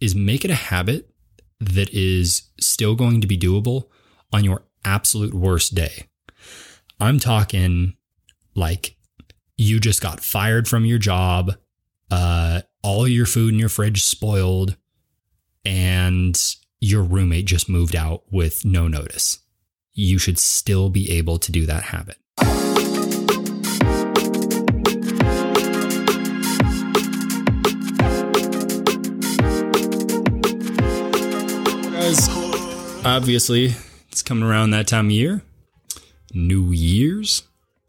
is make it a habit that is still going to be doable on your absolute worst day. I'm talking like you just got fired from your job, uh, all your food in your fridge spoiled, and your roommate just moved out with no notice. You should still be able to do that habit. Obviously, it's coming around that time of year. New Year's.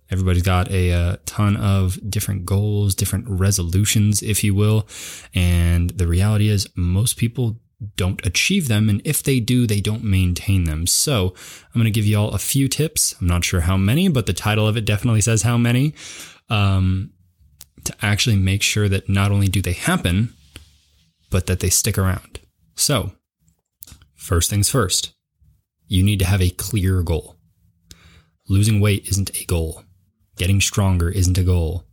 Everybody's got a, uh ton of different goals, different resolutions, if you will. And the reality is, most people don't achieve them. And if they do, they don't maintain them. So I'm going to give you all a few tips. I'm not sure how many, but the title of it definitely says how many um, to actually make sure that not only do they happen, but that they stick around. So, first things first, you need to have a clear goal. Losing weight isn't a goal. Getting stronger isn't a goal.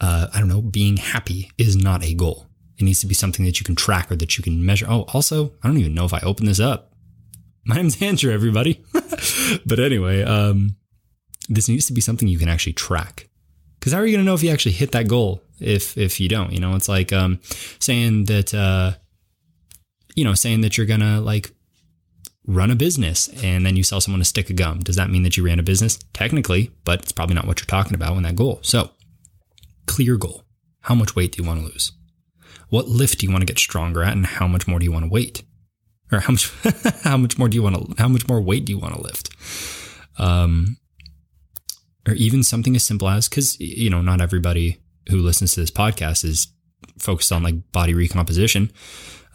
Uh, I don't know, being happy is not a goal. It needs to be something that you can track or that you can measure. Oh, also, I don't even know if I open this up. My name's Andrew, everybody. but anyway, um, this needs to be something you can actually track. Because how are you going to know if you actually hit that goal if if you don't? You know, it's like um, saying that uh, you know saying that you're gonna like run a business and then you sell someone a stick of gum. Does that mean that you ran a business? Technically, but it's probably not what you're talking about when that goal. So, clear goal. How much weight do you want to lose? What lift do you want to get stronger at and how much more do you want to weight? Or how much how much more do you want to how much more weight do you want to lift? Um or even something as simple as cuz you know, not everybody who listens to this podcast is focused on like body recomposition.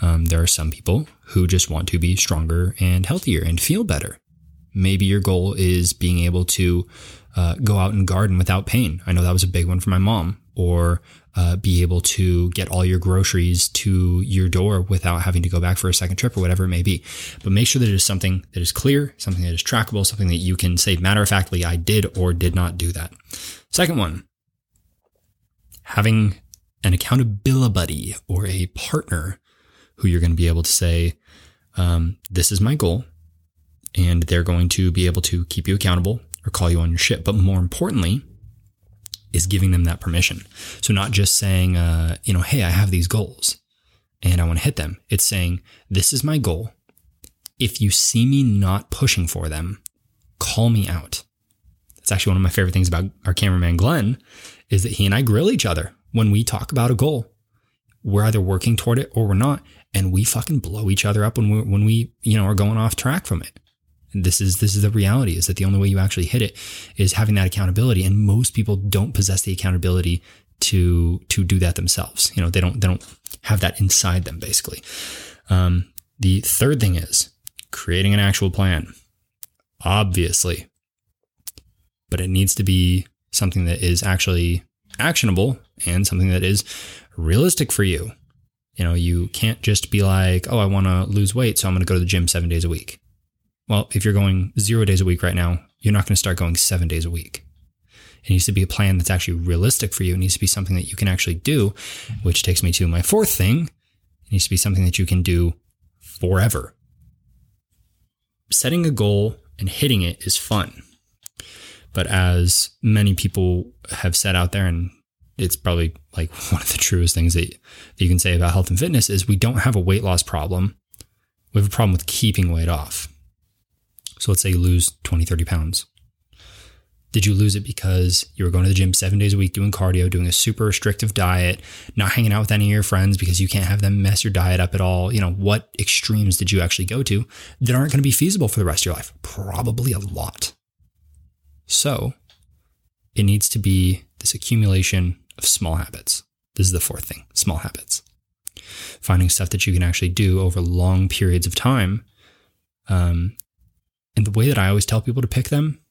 Um, there are some people who just want to be stronger and healthier and feel better. Maybe your goal is being able to uh, go out and garden without pain. I know that was a big one for my mom. Or uh, be able to get all your groceries to your door without having to go back for a second trip or whatever it may be. But make sure that it is something that is clear, something that is trackable, something that you can say matter of factly, I did or did not do that. Second one, having an accountability buddy or a partner who you're going to be able to say, um, this is my goal. And they're going to be able to keep you accountable or call you on your shit. But more importantly, is giving them that permission. So not just saying, uh, you know, hey, I have these goals and I want to hit them. It's saying, this is my goal. If you see me not pushing for them, call me out. That's actually one of my favorite things about our cameraman, Glenn, is that he and I grill each other when we talk about a goal. We're either working toward it or we're not. And we fucking blow each other up when we, when we, you know, are going off track from it. This is this is the reality is that the only way you actually hit it is having that accountability. And most people don't possess the accountability to to do that themselves. You know they don't they don't have that inside them basically. Um, the third thing is creating an actual plan obviously. But it needs to be something that is actually actionable and something that is realistic for you you know you can't just be like oh i want to lose weight so i'm going to go to the gym seven days a week well, if you're going zero days a week right now, you're not going to start going seven days a week. It needs to be a plan that's actually realistic for you. It needs to be something that you can actually do, which takes me to my fourth thing. It needs to be something that you can do forever. Setting a goal and hitting it is fun. But as many people have said out there, and it's probably like one of the truest things that, that you can say about health and fitness is we don't have a weight loss problem. We have a problem with keeping weight off. So let's say you lose 20, 30 pounds. Did you lose it because you were going to the gym seven days a week, doing cardio, doing a super restrictive diet, not hanging out with any of your friends because you can't have them mess your diet up at all? You know, what extremes did you actually go to that aren't going to be feasible for the rest of your life? Probably a lot. So it needs to be this accumulation of small habits. This is the fourth thing small habits. Finding stuff that you can actually do over long periods of time um, and the way that I always tell people to pick them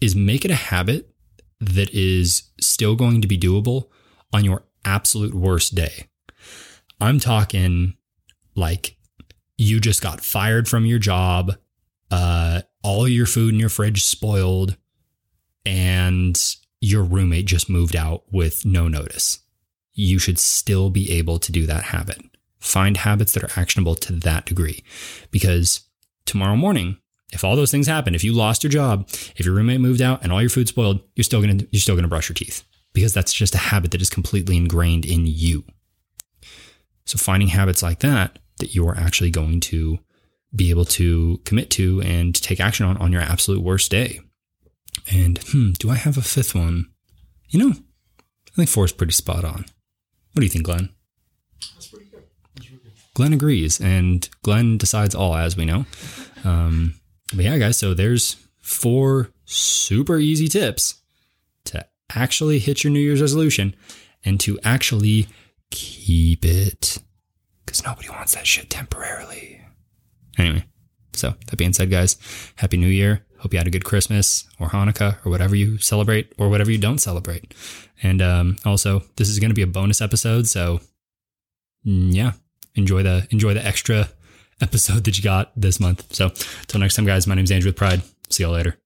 is make it a habit that is still going to be doable on your absolute worst day. I'm talking like you just got fired from your job, uh, all your food in your fridge spoiled, and your roommate just moved out with no notice. you should still be able to do that habit. Find habits that are actionable to that degree. Because tomorrow morning, if all those things happen, if you lost your job, if your roommate moved out and all your food spoiled, you're still gonna you're still gonna brush your teeth because that's just a habit that is completely ingrained in you. So finding habits like that that you are actually going to be able to commit to and take action on on your absolute worst day. And hmm, do I have a fifth one? You know, I think four is pretty spot on. What do you think, Glenn? That's pretty good. That's good. Glenn agrees, and Glenn decides all, as we know. Um, but yeah, guys, so there's four super easy tips to actually hit your New Year's resolution and to actually keep it. Because nobody wants that shit temporarily. Anyway, so that being said, guys, Happy New Year. Hope you had a good Christmas or Hanukkah or whatever you celebrate or whatever you don't celebrate. And um, also, this is going to be a bonus episode, so mm, yeah, enjoy the enjoy the extra episode that you got this month. So, until next time, guys. My name is Andrew with Pride. See y'all later.